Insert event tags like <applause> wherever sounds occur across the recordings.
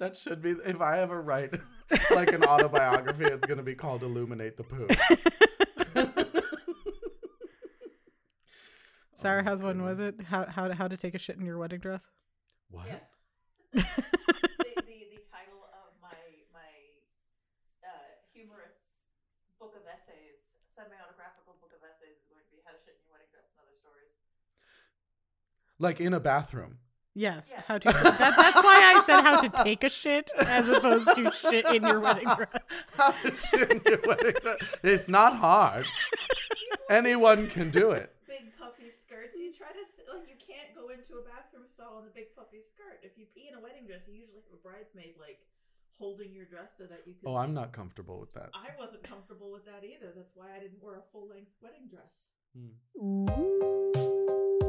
That should be if I ever write <laughs> like an autobiography, it's gonna be called Illuminate the Poo. <laughs> Sarah Oh, has one. Was it how how to, how to take a shit in your wedding dress? What? Yeah. <laughs> the, the, the title of my my uh, humorous book of essays, semi-autographical book of essays, is going to be How to Shit in Your Wedding Dress and Other Stories. Like in a bathroom. Yes, Yeah. how to. That, that's why I said how to take a shit as opposed to shit in your wedding <laughs> dress. How to shit in your wedding dress. It's not hard. <laughs> Anyone can do it. Big puffy skirts. You try to s- like you can't go into a bathroom stall in a big puffy skirt. If you pee in a wedding dress, you usually have a bridesmaid like holding your dress so that you can. Oh, I'm not comfortable with that. I wasn't comfortable with that either. That's why I didn't wear a full length wedding dress. Hmm.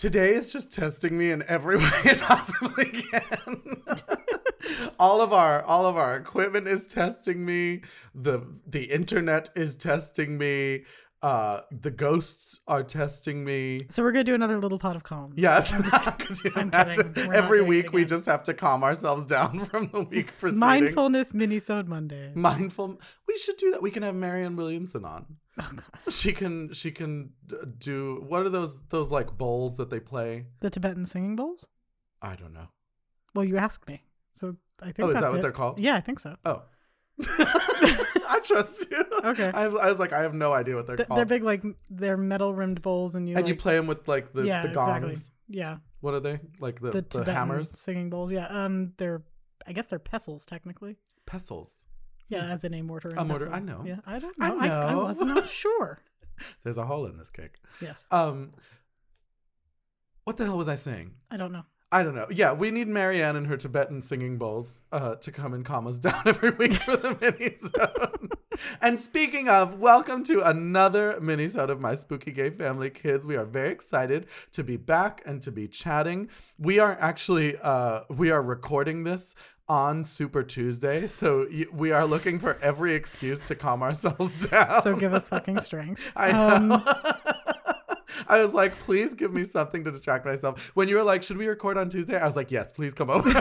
Today is just testing me in every <laughs> way it possibly can. <laughs> all of our all of our equipment is testing me. The the internet is testing me. Uh the ghosts are testing me. So we're gonna do another little pot of calm. Yes. <laughs> You I'm kidding. We're Every week we just have to calm ourselves down from the week preceding. Mindfulness minisode Monday. Mindful. We should do that. We can have Marianne Williamson on. Oh god. She can she can do what are those those like bowls that they play? The Tibetan singing bowls. I don't know. Well, you asked me, so I think. Oh, is that what it. they're called? Yeah, I think so. Oh. <laughs> <laughs> I trust you. Okay. I, I was like, I have no idea what they're Th- called. they're big, like they're metal rimmed bowls, and you and like, you play them with like the, yeah, the gongs. exactly. Yeah, What are they? Like the, the, the, Tibetan hammers? singing bowls. Yeah, um, they're I guess they're pestles technically. Pestles. Yeah, as in a mortar. And A mortar. I know. Yeah, I don't know. I know. I, I, was not sure. <laughs> There's a hole in this cake. Yes, Um What the hell was I saying? I don't know. I don't know. Yeah, we need Marianne and her Tibetan singing bowls uh, to come and calm us down every week for the mini <laughs> and speaking of, welcome to another mini of My Spooky Gay Family Kids. We are very excited to be back and to be chatting. We are actually uh, we are recording this on Super Tuesday, so we are looking for every excuse to calm ourselves <laughs> down. So give us fucking strength. <laughs> I Um. <laughs> I was like, please give me something to distract myself. When you were like, should we record on Tuesday? I was like, yes, please come over.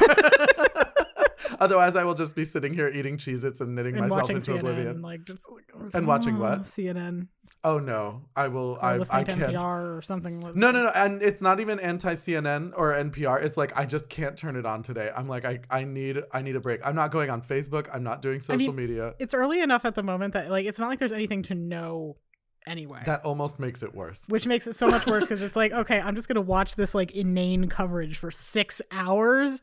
Otherwise, I will just be sitting here eating Cheez Its and knitting and myself watching into CNN, oblivion. like just like, And watching oh, what? CNN Oh no, I will. or I, listening I to can't. NPR or something. like- No, no, no. And it's not even anti CNN or NPR. It's like I just can't turn it on today. I'm like, I, I need I need a break. I'm not going on Facebook. I'm not doing social mean, media. It's early enough at the moment that like it's not like there's anything to know anyway. That almost makes it worse. which makes it so much worse because it's like okay i'm just gonna watch this like inane coverage for six hours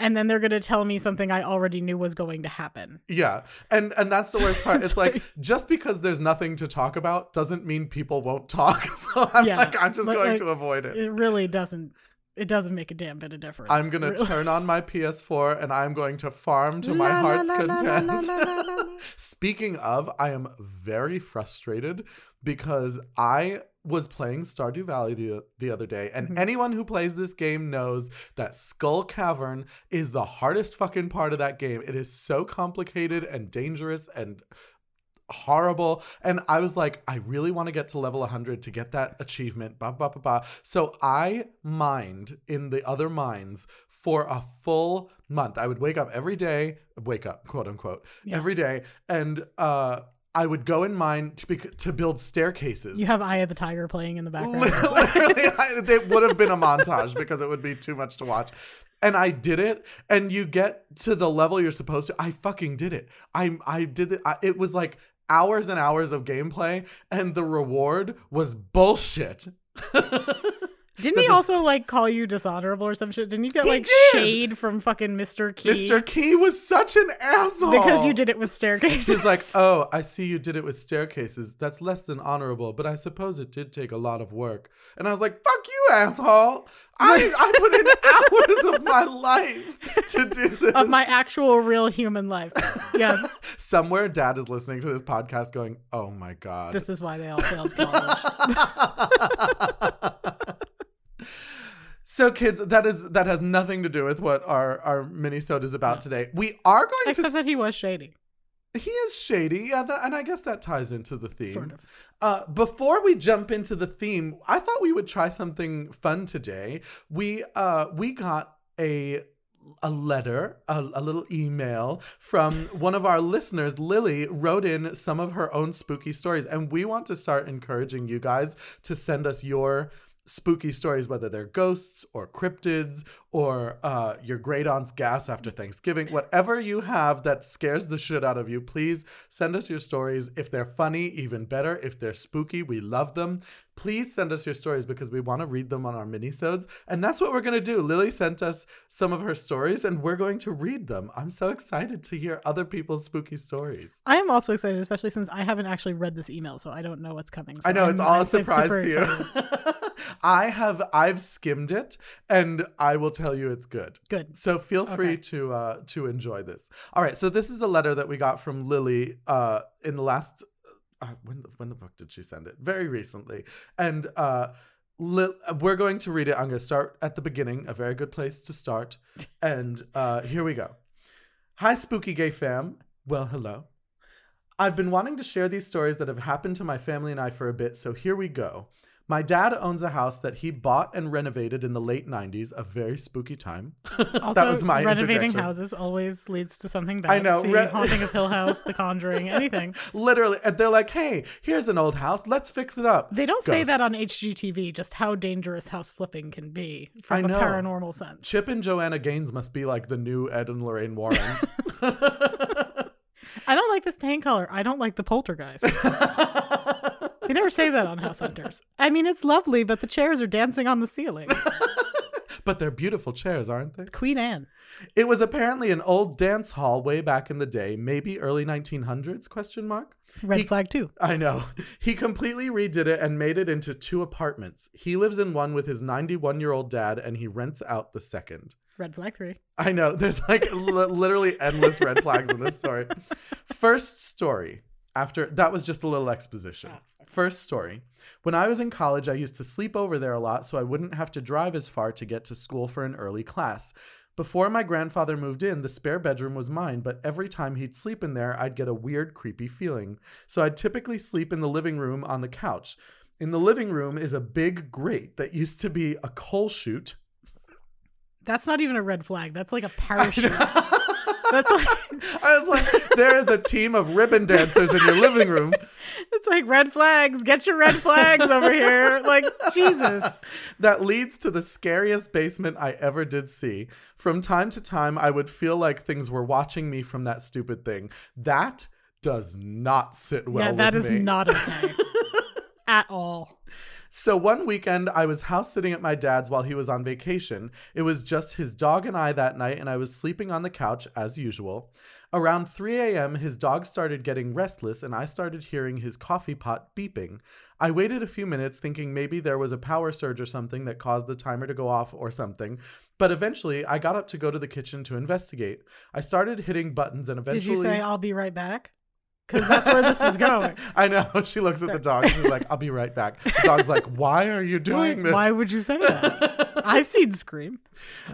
and then they're gonna tell me something i already knew was going to happen Yeah. And and that's the worst part. <laughs> It's like, just because there's nothing to talk about doesn't mean people won't talk. <laughs> So I'm Yeah, like I'm just going like, to avoid it. it really doesn't it doesn't make a damn bit of difference I'm going to Really. turn on my PS4 and I'm going to farm to my La, heart's la, content. la. <laughs> Speaking of, I am very frustrated because I was playing Stardew Valley the, the other day, and Mhm. anyone who plays this game knows that Skull Cavern is the hardest fucking part of that game. It is so complicated and dangerous and horrible. And I was like, I really want to get to level 100 to get that achievement. So I mined in the other mines for a full month. I would wake up every day, wake up, quote unquote, Yeah. every day, and uh, I would go in mine to be, to build staircases. you have eye of the tiger playing in the background <laughs> Literally, I, it would have been a montage because it would be too much to watch. And I did it, and you get to the level you're supposed to. I fucking did it. I I did it. I, it was like hours and hours of gameplay, and the reward was bullshit. <laughs> Didn't he also like call you dishonorable or some shit? Didn't you get like shade from fucking Mr. Qi? Mr. Qi was such an asshole Because you did it with staircases. He's like, oh, I see you did it with staircases. That's less than honorable, but I suppose it did take a lot of work. And I was like, fuck you, asshole. I, I put in <laughs> hours of my life to do this. of my actual real human life. Yes. <laughs> Somewhere, dad is listening to this podcast going, oh my God. This is why they all failed college. <laughs> so, kids, that is that has nothing to do with what our, our mini is about today. We are going to- Except to. that he was shady. He is shady, yeah, that, and I guess that ties into the theme. Sort of. Uh, before we jump into the theme, I thought we would try something fun today. We uh, we got a a letter, a, a little email from <laughs> one of our listeners. Lily wrote in some of her own spooky stories, and we want to start encouraging you guys to send us your spooky stories, whether they're ghosts or cryptids or uh, your great aunt's gas after Thanksgiving, whatever you have that scares the shit out of you, please send us your stories. If they're funny, even better. If they're spooky, we love them. Please send us your stories because we want to read them on our minisodes. And that's what we're going to do. Lily sent us some of her stories and we're going to read them. I'm so excited to hear other people's spooky stories. I am also excited, especially since I haven't actually read this email, so I don't know what's coming. So I know I'm- it's all I'm a surprise to you. <laughs> I have I've skimmed it and I will tell you it's good. Good. So feel free Okay. to uh to enjoy this. All right, so this is a letter that we got from Lily uh in the last uh, when the, when the fuck did she send it? Very recently. And uh Li- we're going to read it. I'm going to start at the beginning, a very good place to start. <laughs> And uh here we go. Hi spooky gay fam. Well, hello. I've been wanting to share these stories that have happened to my family and I for a bit, so here we go. My dad owns a house that he bought and renovated in the late 90s, a very spooky time. <laughs> Also, that was my renovating houses always leads to something bad. I know, See, re- Haunting of Hill House, <laughs> The Conjuring, anything. Literally, and they're like, hey, here's an old house, let's fix it up. They don't say that on HGTV, just how dangerous house flipping can be I from a paranormal sense. Chip and Joanna Gaines must be like the new Ed and Lorraine Warren. <laughs> I don't like this paint color. I don't like the poltergeist. They never say that on House Hunters. I mean, it's lovely, but the chairs are dancing on the ceiling. <laughs> but they're beautiful chairs, aren't they? Queen Anne. It was apparently an old dance hall way back in the day, maybe early 1900s? Question mark. Red He- flag too. I know. He completely redid it and made it into two apartments. He lives in one with his 91 year old dad, and he rents out the second. Red flag three. I know. There's like li- literally endless red flags in this story. <laughs> First story. After that was just a little exposition. Ah, First story. When I was in college, I used to sleep over there a lot so I wouldn't have to drive as far to get to school for an early class. Before my grandfather moved in, the spare bedroom was mine, but every time he'd sleep in there, I'd get a weird, creepy feeling. So I'd typically sleep in the living room on the couch. In the living room is a big grate that used to be a coal chute. That's not even a red flag. That's like a <laughs> parachute. That's like I was like, there is a team of ribbon dancers in your living room. it's like red flags. Get your red flags over here. Like Jesus. that leads to the scariest basement I ever did see. From time to time, I would feel like things were watching me from that stupid thing. That does not sit well yeah, that is me. not okay <laughs> at all. So one weekend, I was house sitting at my dad's while he was on vacation. It was just his dog and I that night, and I was sleeping on the couch as usual. Around 3 a.m., his dog started getting restless, and I started hearing his coffee pot beeping. I waited a few minutes, thinking maybe there was a power surge or something that caused the timer to go off or something. But eventually, I got up to go to the kitchen to investigate. I started hitting buttons, and eventually. Did you say I'll be right back? Because that's where this is going. <laughs> I know. She looks at the dog. She's like, "I'll be right back." The dog's like, "Why are you Why, doing this?" why would you say that? I've seen Scream.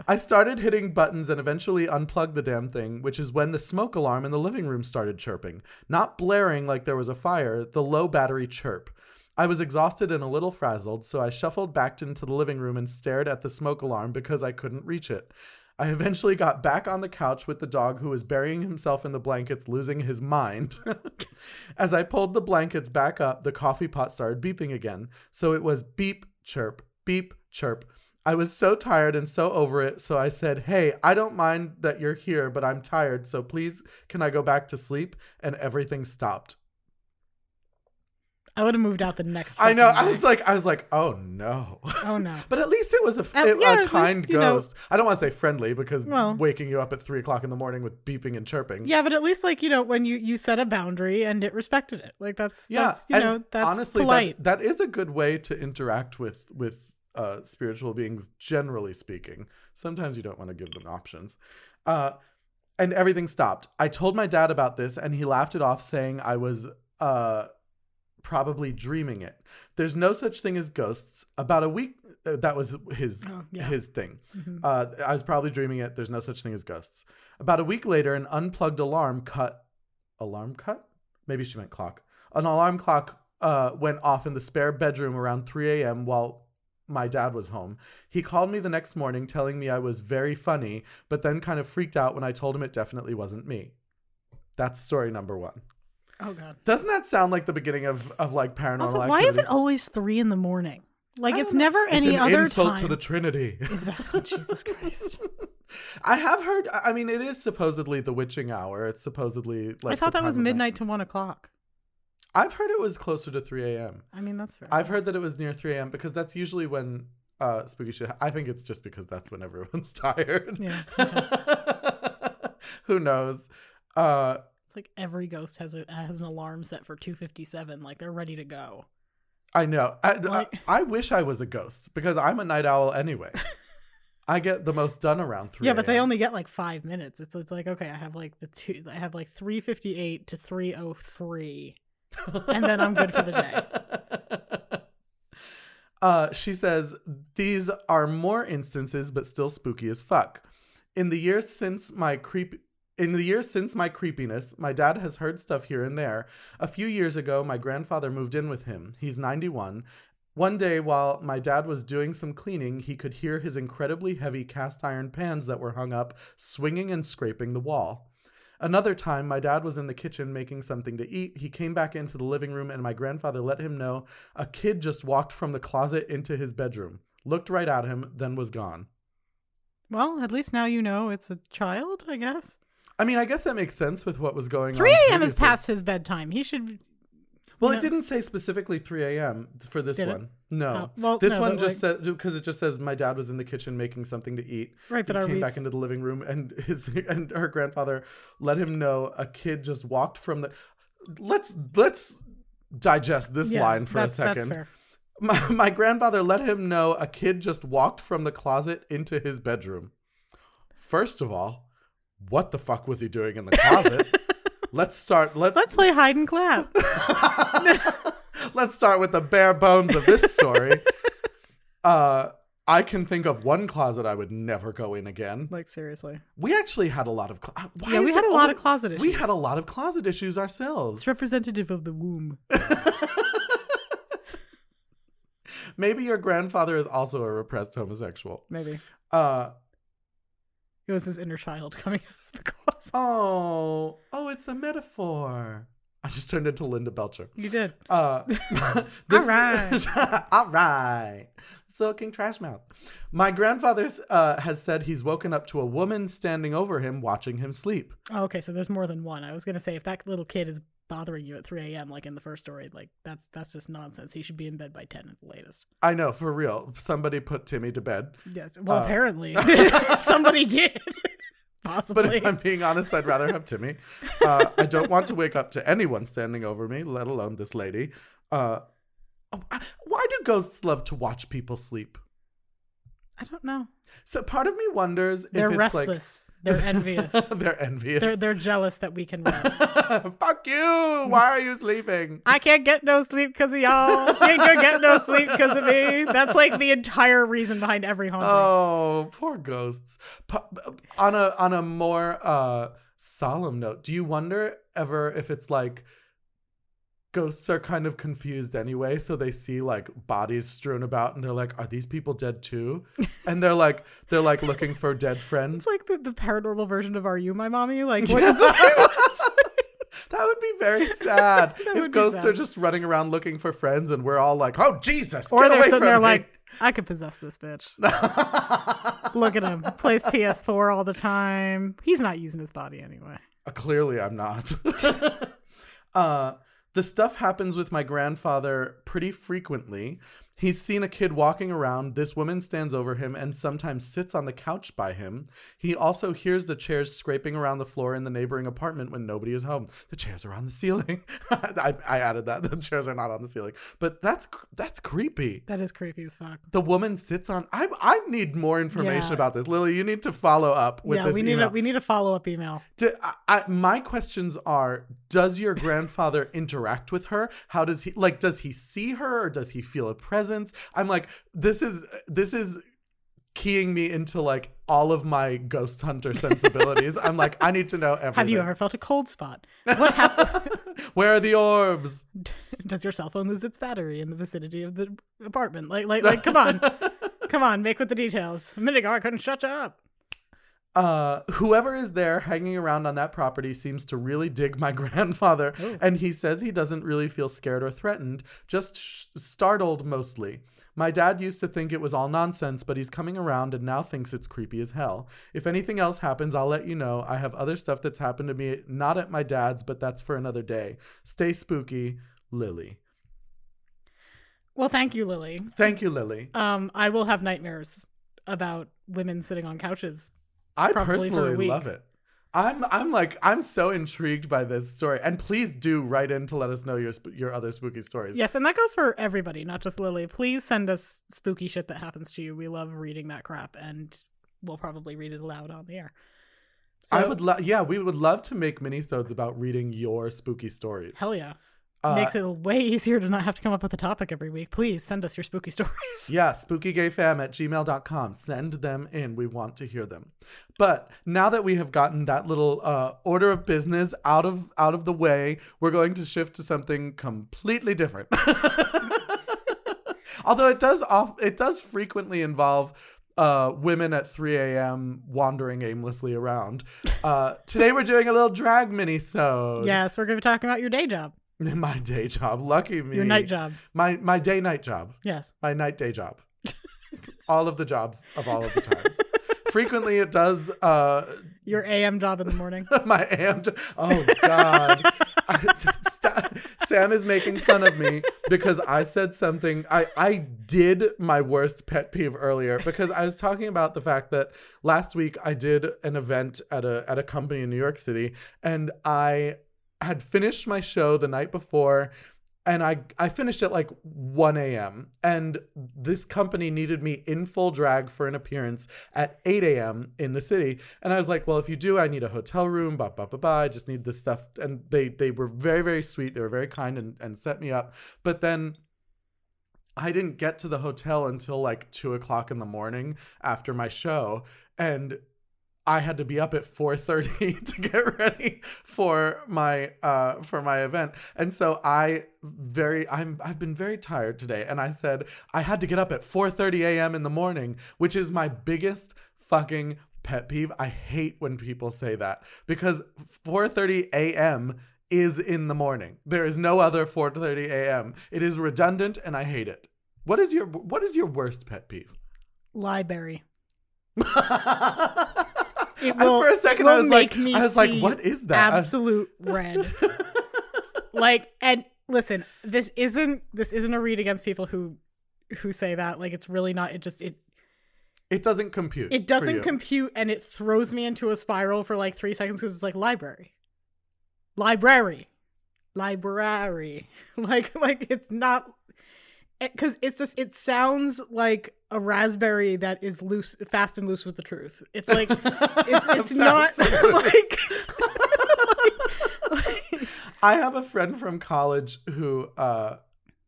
I started hitting buttons and eventually unplugged the damn thing, which is when the smoke alarm in the living room started chirping. Not blaring like there was a fire, the low battery chirp. I was exhausted and a little frazzled, so I shuffled back into the living room and stared at the smoke alarm because I couldn't reach it. I eventually got back on the couch with the dog who was burying himself in the blankets, losing his mind. <laughs> As I pulled the blankets back up, the coffee pot started beeping again. So it was beep, chirp, beep, chirp. I was so tired and so over it, so I said, Hey, I don't mind that you're here, but I'm tired, so please can I go back to sleep? And everything stopped. I would have moved out the next. I know. I was like, I was like, oh no. oh no. <laughs> But at least it was a, At- a- yeah, a least, kind know- ghost. I don't want to say friendly because Well- waking you up at three o'clock in the morning with beeping and chirping. Yeah, but at least like you know when you you set a boundary and it respected it. Like that's Yeah, that's, you know that's honestly, polite. That, that is a good way to interact with with uh, spiritual beings. Generally speaking, sometimes you don't want to give them options. Uh, and everything stopped. I told my dad about this, and he laughed it off, saying I was uh, probably dreaming it. There's no such thing as ghosts. About a week, uh, that was his Oh, yeah. his thing. Mhm. Uh, I was probably dreaming it. There's no such thing as ghosts. About a week later, an unplugged alarm cut. Alarm cut? Maybe she meant clock. An alarm clock uh, went off in the spare bedroom around 3 a.m. while my dad was home. He called me the next morning telling me I was very funny, but then kind of freaked out when I told him it definitely wasn't me. That's story number one. Oh god. Doesn't that sound like the beginning of, of like paranormal Also, activity? why is it always three in the morning? Like it's know. never It's any an other insult time. to the Trinity. Is that oh, Jesus Christ? <laughs> I have heard. I mean, it is supposedly the witching hour. It's supposedly like I thought that was of night. midnight to one o'clock. I've heard it was closer to 3 a.m. I mean that's fair. I've heard that it was near 3 a.m. because that's usually when uh, spooky shit. I think it's just because that's when everyone's <laughs> tired. Yeah, <laughs> Who knows? Uh, It's like every ghost has a has an alarm set for two fifty seven. Like they're ready to go. I know. I, I- Like- I wish I was a ghost because I'm a night owl anyway. I get the most done around 3 Yeah, but they only get like five minutes. It's it's like okay, I have like the two. I have like three fifty eight to three oh three, and then I'm good for the day. <laughs> Uh, she says these are more instances, but still spooky as fuck. In the years since my creep, in the years since my creepiness, my dad has heard stuff here and there. A few years ago, my grandfather moved in with him. He's 91. One day, while my dad was doing some cleaning, he could hear his incredibly heavy cast iron pans that were hung up swinging and scraping the wall. Another time, my dad was in the kitchen making something to eat. He came back into the living room, and my grandfather let him know a kid just walked from the closet into his bedroom, looked right at him, then was gone. Well, at least now you know it's a child. I guess I mean, I guess that makes sense with what was going three on. a.m. is past his bedtime. He should. Well, it didn't say specifically 3 a.m. for this Did it? one. No. Oh, well, this no, one just said because it just says my dad was in the kitchen making something to eat. Right, but he came we- back into the living room and <laughs> his and her grandfather let him know a kid just walked from the. Let's let's digest this Yeah, line for a second. fair. My, my grandfather let him know a kid just walked from the closet into his bedroom. First of all, what the fuck was he doing in the closet? <laughs> let's start. Let's Let's play hide and clap. <laughs> let's start with the bare bones of this story. <laughs> uh, I can think of one closet I would never go in again. like seriously, We actually had a lot of. Cl- why Yeah, we had a lot of closet We issues. had a lot of closet issues ourselves. it's representative of the womb. Maybe your grandfather is also a repressed homosexual. Maybe Uh, it was his inner child <laughs> coming out of the closet. oh, oh, it's a metaphor. I just turned into Linda Belcher. You did. Uh, <laughs> <laughs> All right. all right. Silking trash mouth. My grandfather uh, has said he's woken up to a woman standing over him, watching him sleep. Oh, okay, so there's more than one. I was gonna say if that little kid is bothering you at 3 a.m. like in the first story, like that's that's just nonsense. He should be in bed by 10 at the latest. I know, for real. Somebody put Timmy to bed. Yes. Well, Uh, apparently <laughs> <laughs> somebody did. Possibly. <laughs> But if I'm being honest, I'd rather have Timmy. Uh, I don't want to wake up to anyone standing over me, let alone this lady. Uh, oh, why do ghosts love to watch people sleep? I don't know. So part of me wonders if They're restless. They're <laughs> envious. they're envious. they're they're jealous that we can rest. <laughs> Fuck you! Why are you sleeping? I can't get no sleep because of y'all. Ain't gonna get no sleep because of me. That's like the entire reason behind every haunting. Oh, poor ghosts. On a on a more uh solemn note, do you wonder ever if it's like ghosts are kind of confused anyway, so they see like bodies strewn about and they're like, are these people dead too? <laughs> And they're like they're like looking for dead friends. It's like the, the paranormal version of Are You My Mommy? Like <laughs> what Yeah. <laughs> that would be very sad if ghosts sad. are just running around looking for friends and we're all like, oh Jesus, Or get they're away sitting there me. like, I could possess this bitch. Look at him. Plays PS4 all the time. He's not using his body anyway. Uh, clearly, I'm not. uh, The stuff happens with my grandfather pretty frequently. He's seen a kid walking around. This woman stands over him and sometimes sits on the couch by him. He also hears the chairs scraping around the floor in the neighboring apartment when nobody is home. The chairs are on the ceiling. <laughs> I, I added that. <laughs> The chairs are not on the ceiling. But that's that's creepy. That is creepy as fuck. The woman sits on. I I need more information Yeah. about this, Lily. You need to follow up with yeah, this we need email. a we need a follow up email. Do- I, I, my questions are: Does your grandfather <laughs> interact with her? How does he like? Does he see her, or does he feel a presence? I'm like, this is this is keying me into like all of my ghost hunter sensibilities. I'm like, I need to know everything. <laughs> Have you ever felt a cold spot? What happened? <laughs> Where are the orbs? <laughs> Does your cell phone lose its battery in the vicinity of the apartment? Like, like, like, come on, come on, make with the details. A minute ago, I couldn't shut you up. Uh, whoever is there hanging around on that property seems to really dig my <laughs> grandfather, and he says he doesn't really feel scared or threatened, just sh- startled mostly. My dad used to think it was all nonsense, but he's coming around and now thinks it's creepy as hell. If anything else happens, I'll let you know. I have other stuff that's happened to me, not at my dad's, but that's for another day. Stay spooky, Lily. Well, thank you, Lily. Thank you, Lily. Um, I will have nightmares about women sitting on couches. I Probably for a personally love it. I'm I'm like I'm so intrigued by this story, and please do write in to let us know your sp- your other spooky stories. Yes, and that goes for everybody, not just Lily. Please send us spooky shit that happens to you. We love reading that crap, and we'll probably read it aloud on the air. I would love. Yeah, we would love to make mini minisodes about reading your spooky stories. Hell yeah. Uh, Makes it way easier to not have to come up with a topic every week. Please send us your spooky <laughs> stories. Yeah, spookygayfam at gmail.com. Send them in. We want to hear them. But now that we have gotten that little uh, order of business out of out of the way, we're going to shift to something completely different. <laughs> Although it does off it does frequently involve uh, women at 3 a.m. wandering aimlessly around. Uh, today we're doing a little drag mini-sode. yes, we're going to be talking about your day job, <laughs> My day job. Lucky me. your night job. My my day night job Yes. my night day job. <laughs> all of the jobs of all of the times. Frequently, it does. Uh, Your AM job in the morning. <laughs> my am. oh God, Sam is making fun of me because I said something. I I did my worst pet peeve earlier because I was talking about the fact that last week I did an event at a at a company in New York City, and I had finished my show the night before and I I finished at like 1 a.m. and this company needed me in full drag for an appearance at 8 a.m. in the city. And I was like, well, if you do, I need a hotel room, blah, blah, blah, blah. I just need this stuff. And they they were very, very sweet. They were very kind and, and set me up. But then I didn't get to the hotel until like two o'clock in the morning after my show. And I had to be up at 4:30 <laughs> to get ready for my uh for my event. And so I very I'm I've been very tired today and I said I had to get up at 4:30 a.m. in the morning, which is my biggest fucking pet peeve. I hate when people say that because 4:30 a.m. is in the morning. There is no other 4:30 a.m. It is redundant and I hate it. What is your what is your worst pet peeve? Library. <laughs> It will- for a second, I was like, me I was like, what is that? Absolute red. <laughs> like, and listen, this isn't this isn't a read against people who who say that. Like, it's really not. It just it it doesn't compute. it doesn't compute, and it throws me into a spiral for like three seconds because it's like library, library, library. <laughs> like like it's not because it's just it sounds like a raspberry that is loose fast and loose with the truth it's like <laughs> it's it's not <laughs> <laughs> like, I have a friend from college who, uh,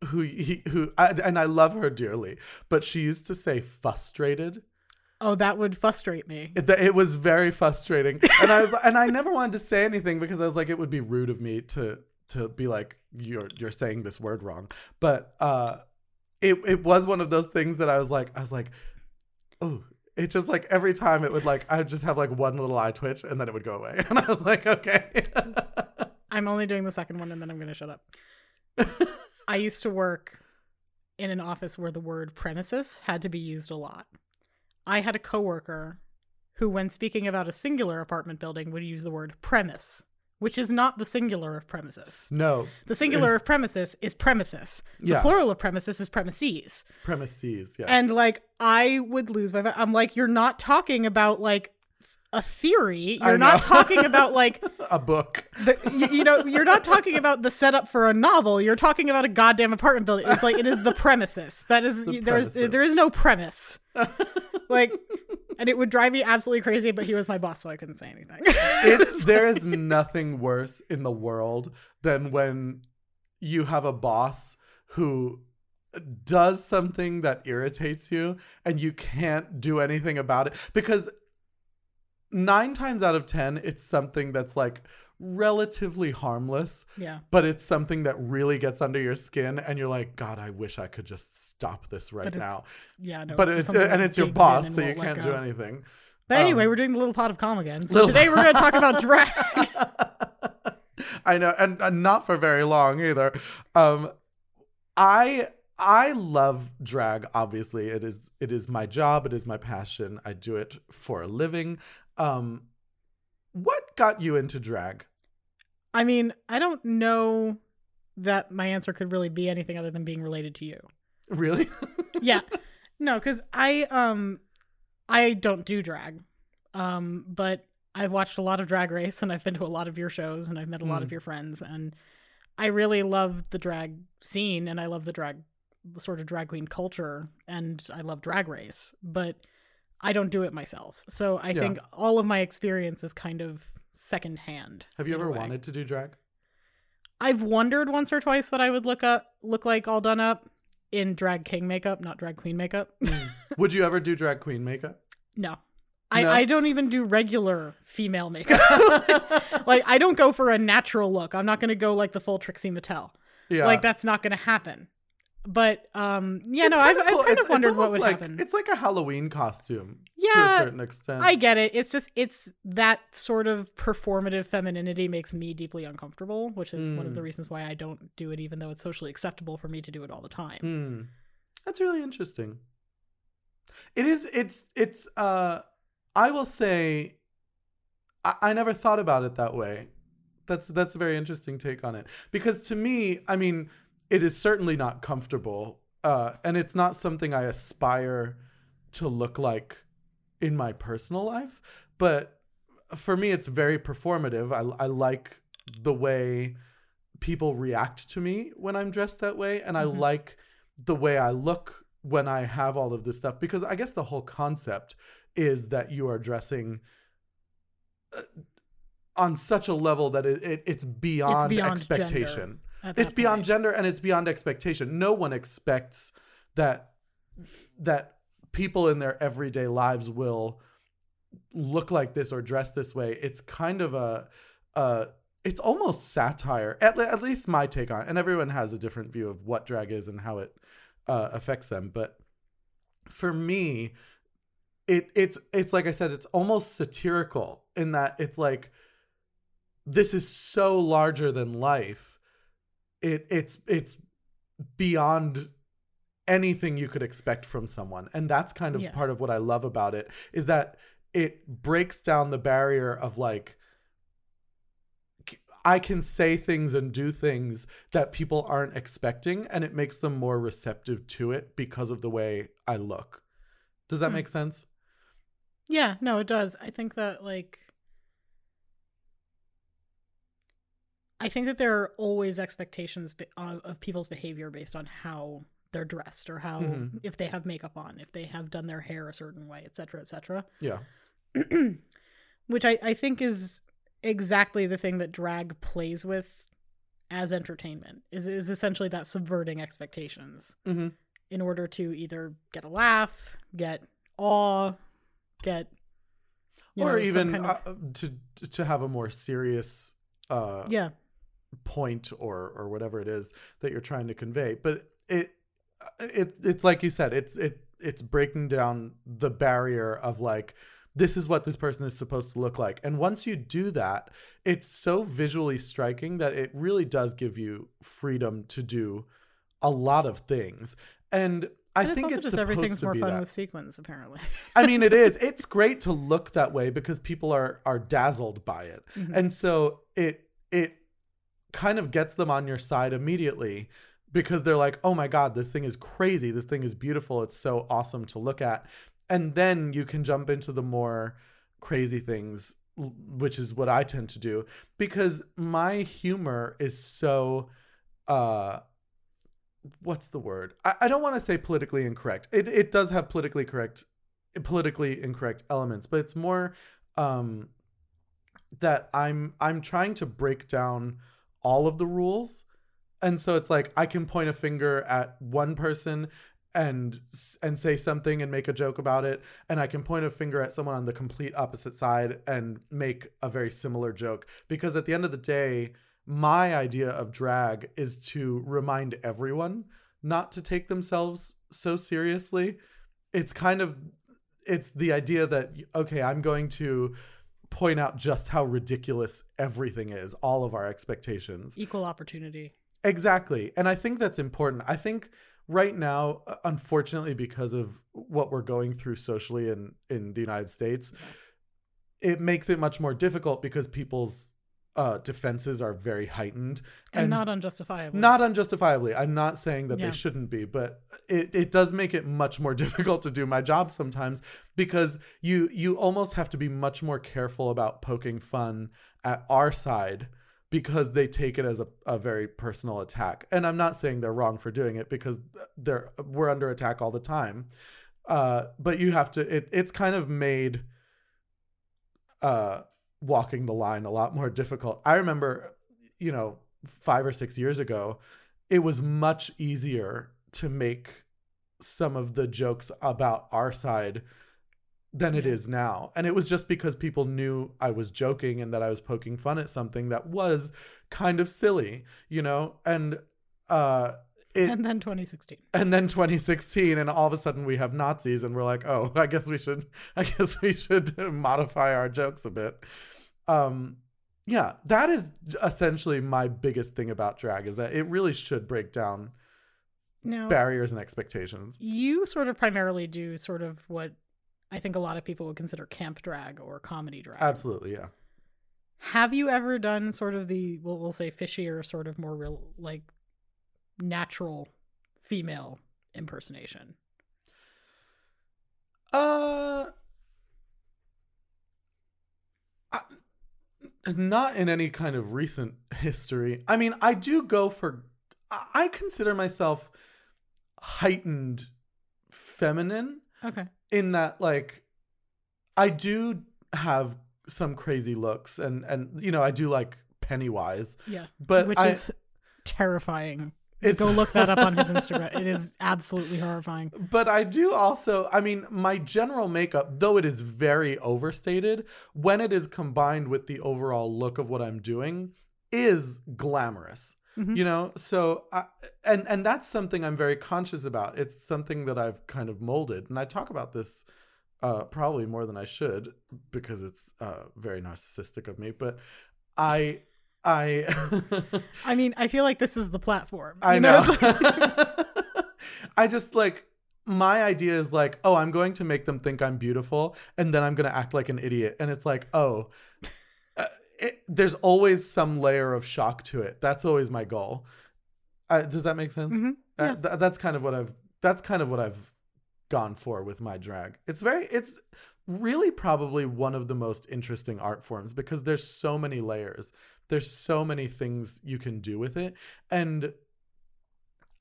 who he, who, I, and I love her dearly, but she used to say frustrated. oh that would frustrate me It, it was very frustrating, and I was, and I never wanted to say anything because I was like, it would be rude of me to to be like, you're you're saying this word wrong. But uh, it it was one of those things that I was like, I was like, oh. It just like every time it would like I would just have like one little eye twitch and then it would go away. <laughs> And I was like okay. <laughs> I'm only doing the second one and then i'm gonna shut up. <laughs> I used to work in an office where the word premises had to be used a lot. I had a coworker who when speaking about a singular apartment building would use the word premise which is not the singular of premises. No, The singular of premises is premises. The Yeah. plural of premises is premises. premises. Yes. And like I would lose my. I'm like, you're not talking about like a theory. You're not talking about like <laughs> a book. the, you, you know, you're not talking about the setup for a novel. You're talking about a goddamn apartment building. It's like it is the premises. That is <laughs> The there's premises. there is no premise. <laughs> like, and it would drive me absolutely crazy. But he was my boss, so I couldn't say anything. It's there is nothing worse in the world than when you have a boss who does something that irritates you and you can't do anything about it because nine times out of ten it's something that's like relatively harmless yeah. but it's something that really gets under your skin and you're like god i wish i could just stop this right now Yeah. No, but it's and it's your boss so you can't do anything But anyway, Um, we're doing the little pot of calm again. So Little- today we're going to talk about drag. <laughs> I know, and, and not for very long either. Um, I I love drag. Obviously, it is it is my job. It is my passion. I do it for a living. Um, what got you into drag? I mean, I don't know that my answer could really be anything other than being related to you. Really? <laughs> yeah <laughs> no because i um i don't do drag um but i've watched a lot of drag race and i've been to a lot of your shows and i've met a lot Mm. of your friends and i really love the drag scene and i love the drag the sort of drag queen culture and i love drag race but i don't do it myself so i Yeah. think all of my experience is kind of secondhand Have you ever wanted to do drag? I've wondered once or twice what I would look up look like all done up in drag king makeup, not drag queen makeup. Hmm. <laughs> Would you ever do drag queen makeup? no. I, No? I don't even do regular female makeup. <laughs> like I don't go for a natural look. I'm not gonna go like the full Trixie Mattel. Yeah. Like that's not gonna happen. But um yeah, It's no, I've, kinda I've kind It's- of it's wondered what would like, happen. It's like a Halloween costume yeah to a certain extent. I get it. It's just it's that sort of performative femininity makes me deeply uncomfortable, which is one of Mm. the reasons why I don't do it even though it's socially acceptable for me to do it all the time. Hmm. That's really interesting. It is. It's. It's. Uh, I will say. I, I never thought about it that way. That's that's a very interesting take on it because to me, I mean, it is certainly not comfortable, uh, and it's not something I aspire to look like in my personal life. But for me, it's very performative. I I like the way people react to me when I'm dressed that way, and I Mhm. like the way I look when I have all of this stuff because I guess the whole concept is that you are dressing uh, on such a level that it, it it's beyond, beyond expectation. at It's beyond point. gender and it's beyond expectation. No one expects that that people in their everyday lives will look like this or dress this way. It's kind of a uh it's almost satire. At, at least my take on it. And everyone has a different view of what drag is and how it uh, affects them. But for me, it it's it's like I said, it's almost satirical in that it's like this is so larger than life. It it's it's beyond anything you could expect from someone. And that's kind of Yeah. part of what I love about it is that it breaks down the barrier of like I can say things and do things that people aren't expecting, and it makes them more receptive to it because of the way I look. Does that Hmm. make sense? Yeah, no, it does. I think that like I think that there are always expectations of, of people's behavior based on how they're dressed or how Mhm. if they have makeup on, if they have done their hair a certain way, et cetera, et cetera. <clears throat> Yeah. Which I, I think is exactly the thing that drag plays with as entertainment is is essentially that subverting expectations hmm in order to either get a laugh, get awe, get Or know, even kind of- uh, to to have a more serious uh, yeah, point or or whatever it is that you're trying to convey. But it it it's like you said, it's it it's breaking down the barrier of like this is what this person is supposed to look like. And once you do that, it's so visually striking that it really does give you freedom to do a lot of things. And I and it's think also it's just supposed everything's more fun that. with sequins, apparently. I mean, it is. <laughs> It's great to look that way because people are are dazzled by it, Mhm. and so it it kind of gets them on your side immediately because they're like, "Oh my god, this thing is crazy. This thing is beautiful. It's so awesome to look at." And then you can jump into the more crazy things, which is what I tend to do because my humor is so uh what's the word? I, I don't want to say politically incorrect. It it does have politically correct politically incorrect elements, but it's more um that I'm I'm trying to break down all of the rules. And so it's like I can point a finger at one person and and say something and make a joke about it and I can point a finger at someone on the complete opposite side and make a very similar joke because at the end of the day my idea of drag is to remind everyone not to take themselves so seriously. It's kind of it's the idea that okay, I'm going to point out just how ridiculous everything is, all of our expectations. Equal opportunity. Exactly. And I think that's important. I think right now, unfortunately, because of what we're going through socially in, in the United States, it makes it much more difficult because people's uh, defenses are very heightened And, not unjustifiable. not unjustifiably. I'm not saying that Yeah. they shouldn't be, but it, it does make it much more <laughs> difficult to do my job sometimes because you you almost have to be much more careful about poking fun at our side because they take it as a, a very personal attack. And I'm not saying they're wrong for doing it because they're we're under attack all the time. Uh, but you have to it, it's kind of made uh walking the line a lot more difficult. I remember, you know, five or six years ago, it was much easier to make some of the jokes about our side than it is now. And it was just because people knew I was joking and that I was poking fun at something that was kind of silly, you know? And uh it, and then 2016. and then 2016 and all of a sudden we have nazis and we're like oh <laughs> i guess we should i guess we should <laughs> modify our jokes a bit um yeah that is essentially my biggest thing about drag is that it really should break down Now, barriers and expectations you sort of primarily do sort of what I think a lot of people would consider camp drag or comedy drag. absolutely yeah Have you ever done sort of the we'll, we'll say fishier, sort of more real, like natural female impersonation? uh not in any kind of recent history i mean i do go for I- consider myself heightened feminine Okay. in that like I do have some crazy looks and and you know I do like Pennywise Yeah. but Which I, is terrifying. It's Go look that up on his Instagram. It is absolutely horrifying. <laughs> but I do also I mean my general makeup though it is very overstated when it is combined with the overall look of what I'm doing is glamorous Mhm. you know so I, and and that's something i'm very conscious about it's something that i've kind of molded and i talk about this uh probably more than i should because it's uh very narcissistic of me but i i <laughs> I mean, I feel like this is the platform. i you know It's <laughs> i just like my idea is like oh i'm going to make them think i'm beautiful and then i'm going to act like an idiot and it's like oh uh, it, there's always some layer of shock to it that's always my goal uh, does that make sense Mhm. Uh, Yes. th- that's kind of what I've that's kind of what I've gone for with my drag. It's very it's really probably one of the most interesting art forms because there's so many layers. There's so many things you can do with it and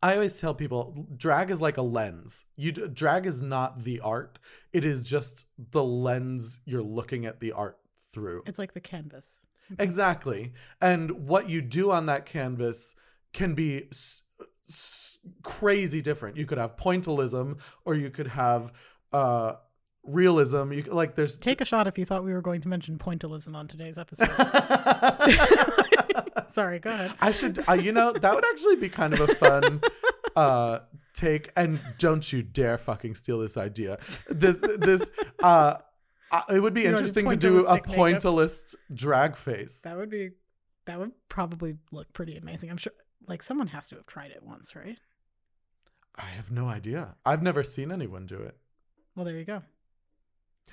I always tell people drag is like a lens. You drag is not the art. It is just the lens you're looking at the art through. It's like the canvas. Exactly. And what you do on that canvas can be s- s- crazy different. You could have pointillism or you could have uh realism. You like there's Take a shot if you thought we were going to mention pointillism on today's episode. <laughs> Sorry, go ahead. I should uh, you know that would actually be kind of a fun uh take and don't you dare fucking steal this idea. This this uh uh, it would be You interesting to do a pointillistic makeup? pointillist drag face. That would be that would probably look pretty amazing. I'm sure like someone has to have tried it once, right? I have no idea. I've never seen anyone do it. Well, there you go.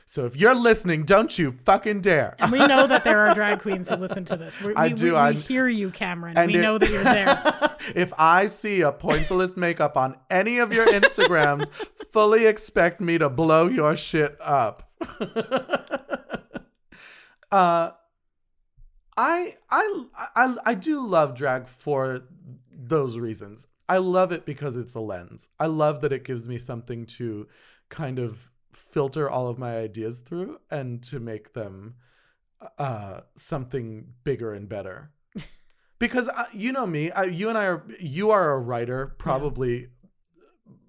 So if you're listening, don't you fucking dare. And we know that there are drag queens who listen to this. We, I we, do, We, I- hear you, Cameron. We it- know that you're there. <laughs> if I see a pointillist makeup on any of your Instagrams, <laughs> fully expect me to blow your shit up. <laughs> uh, I, I I I do love drag for those reasons. I love it because it's a lens. I love that it gives me something to kind of filter all of my ideas through and to make them uh something bigger and better. Because uh, you know me I, you and i are you are a writer probably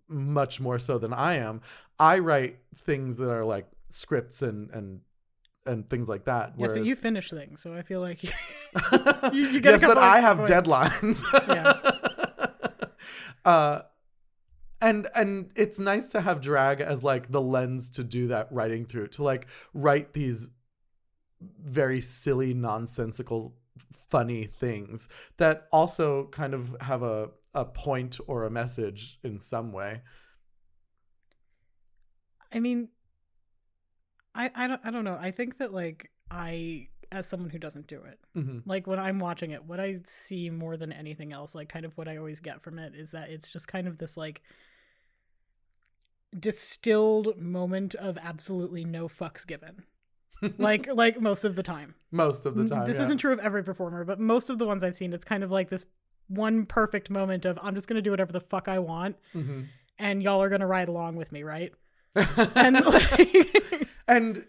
much more so than i am. I write things that are like scripts and and and things like that yes, but you finish things, so I feel like <laughs> <laughs> you, you, you get a yes but i have points. deadlines. <laughs> Uh and and it's nice to have drag as like the lens to do that writing through to like write these very silly nonsensical funny things that also kind of have a a point or a message in some way I mean, I I don't I don't know. I think that like I as someone who doesn't do it, Mhm. like when I'm watching it, what I see more than anything else, like kind of what I always get from it is that it's just kind of this like distilled moment of absolutely no fucks given. like <laughs> like most of the time. most of the time this yeah. isn't true of every performer, but most of the ones I've seen, it's kind of like this one perfect moment of I'm just gonna do whatever the fuck I want, Mhm. and y'all are gonna ride along with me, right? <laughs> And like, and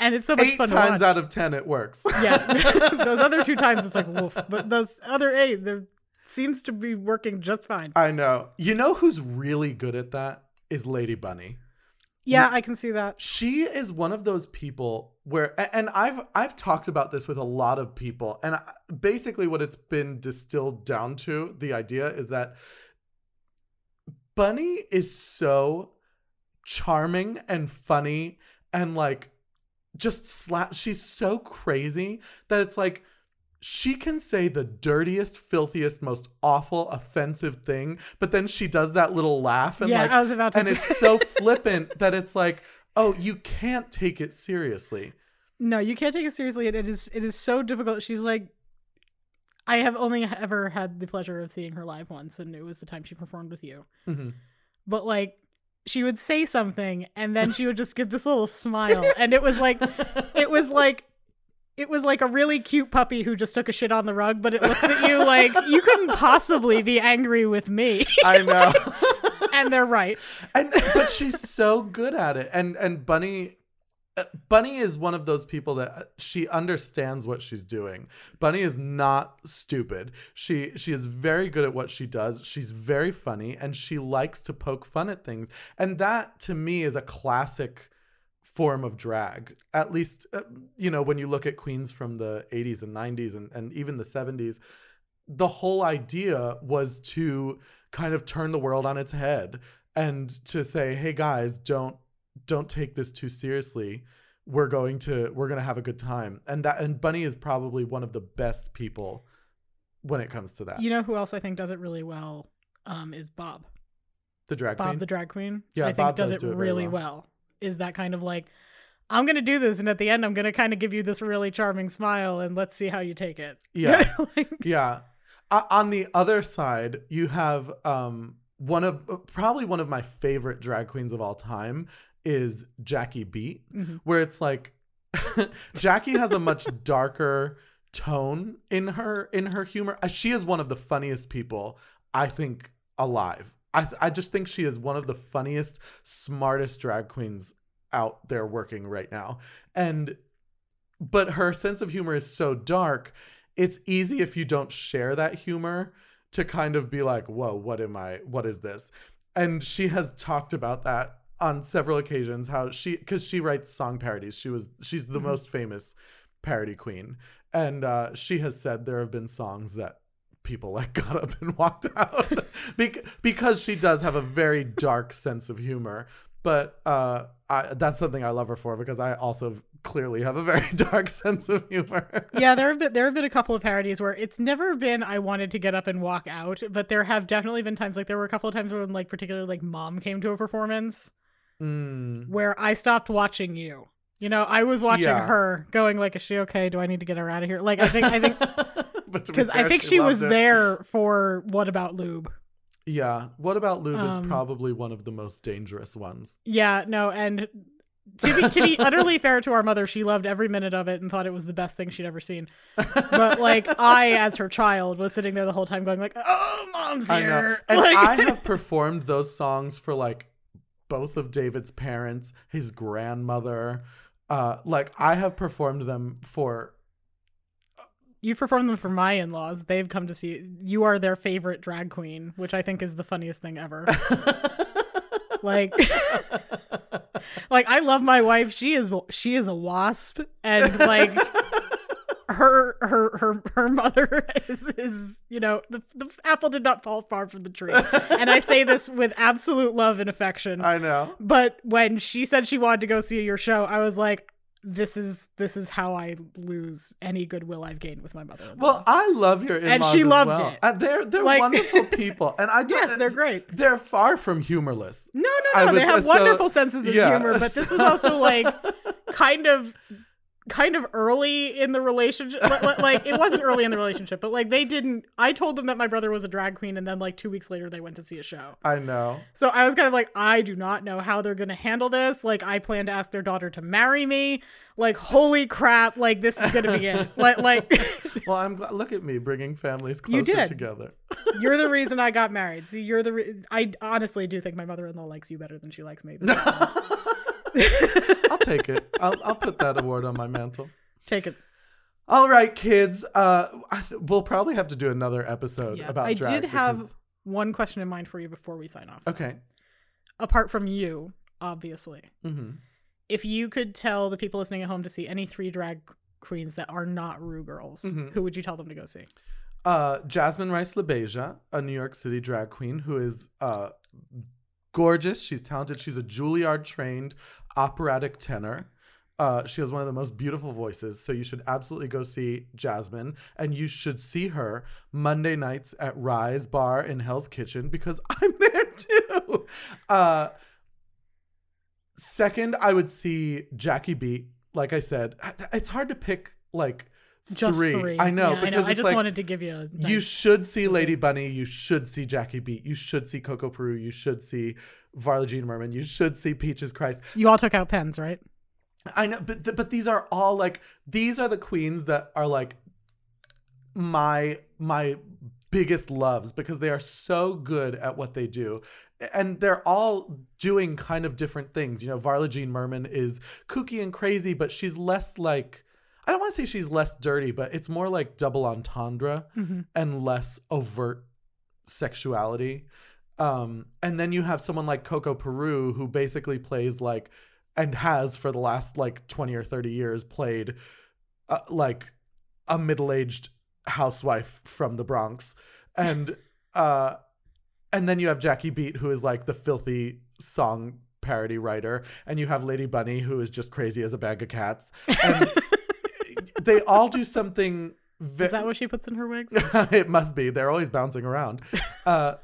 and it's so much eight fun times out of ten it works yeah, <laughs> those other two times it's like woof, but those other eight, there seems to be working just fine. i know you know who's really good at that is lady bunny Yeah, I can see that. she is one of those people where and I've I've talked about this with a lot of people and basically what it's been distilled down to the idea is that Bunny is so charming and funny and like just slap she's so crazy that it's like she can say the dirtiest filthiest most awful offensive thing but then she does that little laugh and yeah, like I was about to and say. it's so <laughs> flippant that it's like oh you can't take it seriously no, you can't take it seriously. and It is it is so difficult. She's like, I have only ever had the pleasure of seeing her live once, and it was the time she performed with you. Mhm. But like, she would say something, and then she would just give this little smile, and it was like, it was like. It was like a really cute puppy who just took a shit on the rug, but it looks at you like you couldn't possibly be angry with me. i know. <laughs> And they're right. and but she's so good at it. And and bunny uh, bunny is one of those people that uh, she understands what she's doing. Bunny is not stupid. She she is very good at what she does. She's very funny and she likes to poke fun at things. And that to me is a classic form of drag at least uh, you know when you look at queens from the 80s and 90s and, and even the 70s the whole idea was to kind of turn the world on its head and to say hey guys don't don't take this too seriously we're going to we're going to have a good time and that and bunny is probably one of the best people when it comes to that You know who else I think does it really well? Um, is Bob. the drag Bob queen the drag queen. Yeah, I think Bob does, does it do it really well. well. Is that kind of like, I'm gonna do this, and at the end, I'm gonna kind of give you this really charming smile, and let's see how you take it. <laughs> Yeah. Like, yeah uh, on the other side you have um one of uh, probably one of my favorite drag queens of all time is jackie beat Mhm. where it's like <laughs> jackie has a much <laughs> darker tone in her in her humor Uh, she is one of the funniest people i think alive i th- i just think she is one of the funniest smartest drag queens out there working right now. And but her sense of humor is so dark it's easy if you don't share that humor to kind of be like whoa what am i what is this? And she has talked about that on several occasions how she because she writes song parodies. She was she's the Mhm. most famous parody queen. And uh, she has said there have been songs that people like <laughs> got up and walked out <laughs> Bec- because she does have a very dark sense of humor but uh, I, that's something i love her for because i also clearly have a very <laughs> dark sense of humor yeah, there have been there have been a couple of parodies where it's never been I wanted to get up and walk out, but there have definitely been times like there were a couple of times when like particularly like mom came to a performance Mm. where I stopped watching you You know, I was watching Yeah. her going like, "Is she okay? Do I need to get her out of here?" Like, I think, I think, be <laughs> because I think she, was it. there for what about lube? Yeah. What about lube Um, is probably one of the most dangerous ones. Yeah, no, and to be to be <laughs> utterly fair to our mother, she loved every minute of it and thought it was the best thing she'd ever seen. <laughs> But like I, as her child, was sitting there the whole time going like, "Oh, mom's I here." know. And Like- I have performed those songs for like both of David's parents, his grandmother. Uh like I have performed them for you performed them for my in-laws. They've come to see you. you are their favorite drag queen, which I think is the funniest thing ever. <laughs> like <laughs> like I love my wife. She is she is a wasp and like <laughs> her her her her mother is is you know the the apple did not fall far from the tree. And I say this with absolute love and affection. I know. But when she said she wanted to go see your show, I was like this is this is how I lose any goodwill I've gained with my mother. Well, I love your in-laws And she as loved well. it. Uh, they're they're Like- wonderful <laughs> people, and I don't. yes, they're great. They're far from humorless. No, no, no. would- they have so- wonderful senses of yeah, humor, but this was also like <laughs> kind of kind of early in the relationship Li- li- like it wasn't early in the relationship but like they didn't i told them that my brother was a drag queen and then like two weeks later they went to see a show I know. so i was kind of like i do not know how they're gonna handle this like i plan to ask their daughter to marry me like holy crap like this is gonna be it <laughs> like like Well, I'm glad. Look at me bringing families You closer did. together. <laughs> you're the reason i got married see you're the re- i honestly do think my mother-in-law likes you better than she likes me <laughs> but that's fine. I'll take it. I'll, I'll put that award on my mantle. take it All right, kids. Uh, I th- we'll probably have to do another episode about drag. Yeah. about I drag. did have because- one question in mind for you before we sign off. Okay. Apart from you, obviously, hmm if you could tell the people listening at home to see any three drag queens that are not Ru girls, Mhm. who would you tell them to go see? Uh, Jasmine Rice LaBeija, a New York City drag queen who is uh, gorgeous. She's talented. She's a Juilliard trained operatic tenor. Uh, she has one of the most beautiful voices, so you should absolutely go see Jasmine, and you should see her Monday nights at Rise Bar in Hell's Kitchen because <laughs> I'm there too. Uh, second, I would see Jackie Beat. Like I said, it's hard to pick like Just three. three. I know Yeah, because I it's just like wanted to give you a nice, you should see Lady it- Bunny. You should see Jackie Beat. You should see Coco Peru. You should see Varla Jean Merman. You should see Peaches Christ. you all took out pens, right? I know, but th- but these are all like these are the queens that are like my my biggest loves because they are so good at what they do. And they're all doing kind of different things. You know, Varla Jean Merman is kooky and crazy, but she's less like I don't want to say she's less dirty, but it's more like double entendre Mm-hmm. and less overt sexuality. Um, and then you have someone like Coco Peru who basically plays like and has for the last like 20 or 30 years played uh, like a middle-aged housewife from the Bronx. And <laughs> uh and then you have Jackie Beat who is like the filthy song parody writer and you have Lady Bunny who is just crazy as a bag of cats. And <laughs> they all do something <laughs> ve- Is that what she puts in her wigs? <laughs> it must be. They're always bouncing around. <laughs> Uh,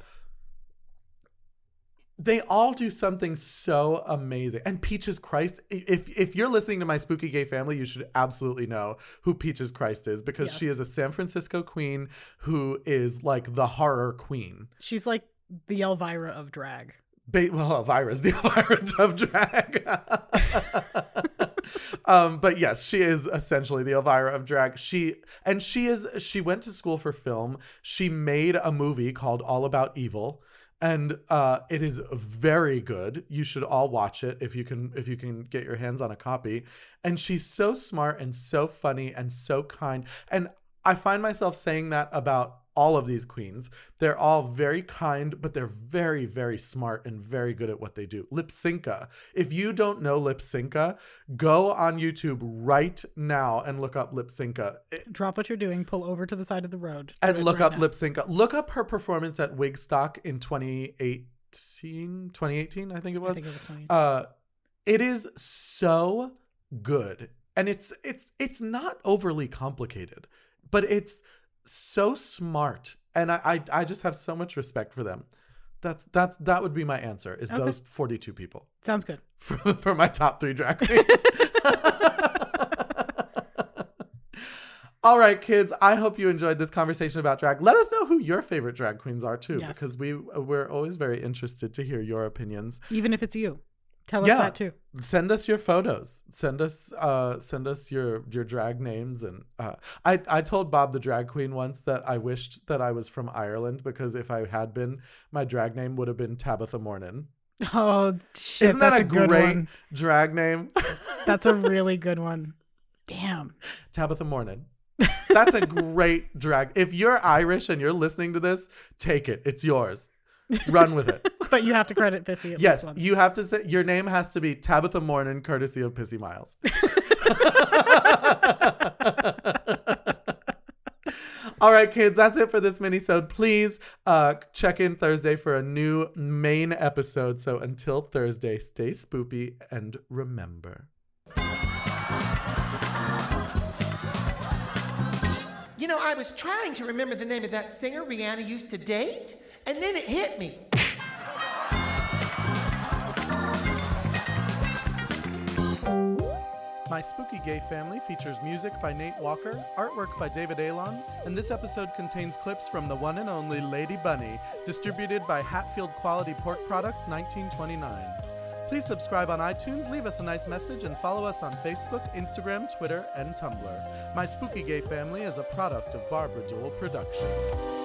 they all do something so amazing. And Peaches Christ, if if you're listening to my spooky gay family, you should absolutely know who Peaches Christ is because she is a San Francisco queen who is like the horror queen. She's like the Elvira of drag. Ba- well, Elvira's the Elvira of drag. Um, but yes, she is essentially the Elvira of drag. She and she is she went to school for film. She made a movie called All About Evil. And uh, it is very good. You should all watch it if you can if you can get your hands on a copy. And she's so smart and so funny and so kind. And I find myself saying that about all of these queens. They're all very kind, but they're very, very smart and very good at what they do. Lypsinka. If you don't know Lypsinka, go on YouTube right now and look up Lypsinka It- Drop what you're doing, pull over to the side of the road. And look right up now. Lypsinka. Look up her performance at Wigstock in 2018, 2018, I think it was. I think it was funny. Uh, it is so good, and it's it's it's not overly complicated, but it's so smart, and I I, I just have so much respect for them. That's that's that would be my answer. Is Okay. those forty two people Sounds good. <laughs> for for my top three drag queens? <laughs> All right, kids. I hope you enjoyed this conversation about drag. Let us know who your favorite drag queens are too, Yes. because we we're always very interested to hear your opinions. Even if it's you, tell us Yeah. that too. Send us your photos. Send us uh send us your your drag names and uh I I told Bob the drag queen once that I wished that I was from Ireland because if I had been, my drag name would have been Tabitha Mornin. Oh shit! Isn't that a, good great drag name? <laughs> That's a really good one. Damn. Tabitha Mornin. That's a great drag. If you're Irish and you're listening to this, take it. It's yours. Run with it. <laughs> But you have to credit Pissi at yes, least once. you have to say your name has to be Tabitha Mornin, courtesy of Pissi Myles. <laughs> All right, kids, that's it for this mini-sode. Please uh, check in Thursday for a new main episode. So until Thursday, stay spoopy and remember. You know, I was trying to remember the name of that singer Rihanna used to date, and then it hit me. My Spooky Gay Family features music by Nate Walker, artwork by David Alon, and this episode contains clips from the one and only Lady Bunny, distributed by Hatfield Quality Pork Products 1929. Please subscribe on iTunes, leave us a nice message, and follow us on Facebook, Instagram, Twitter, and Tumblr. My Spooky Gay Family is a product of Barbara Duel Productions.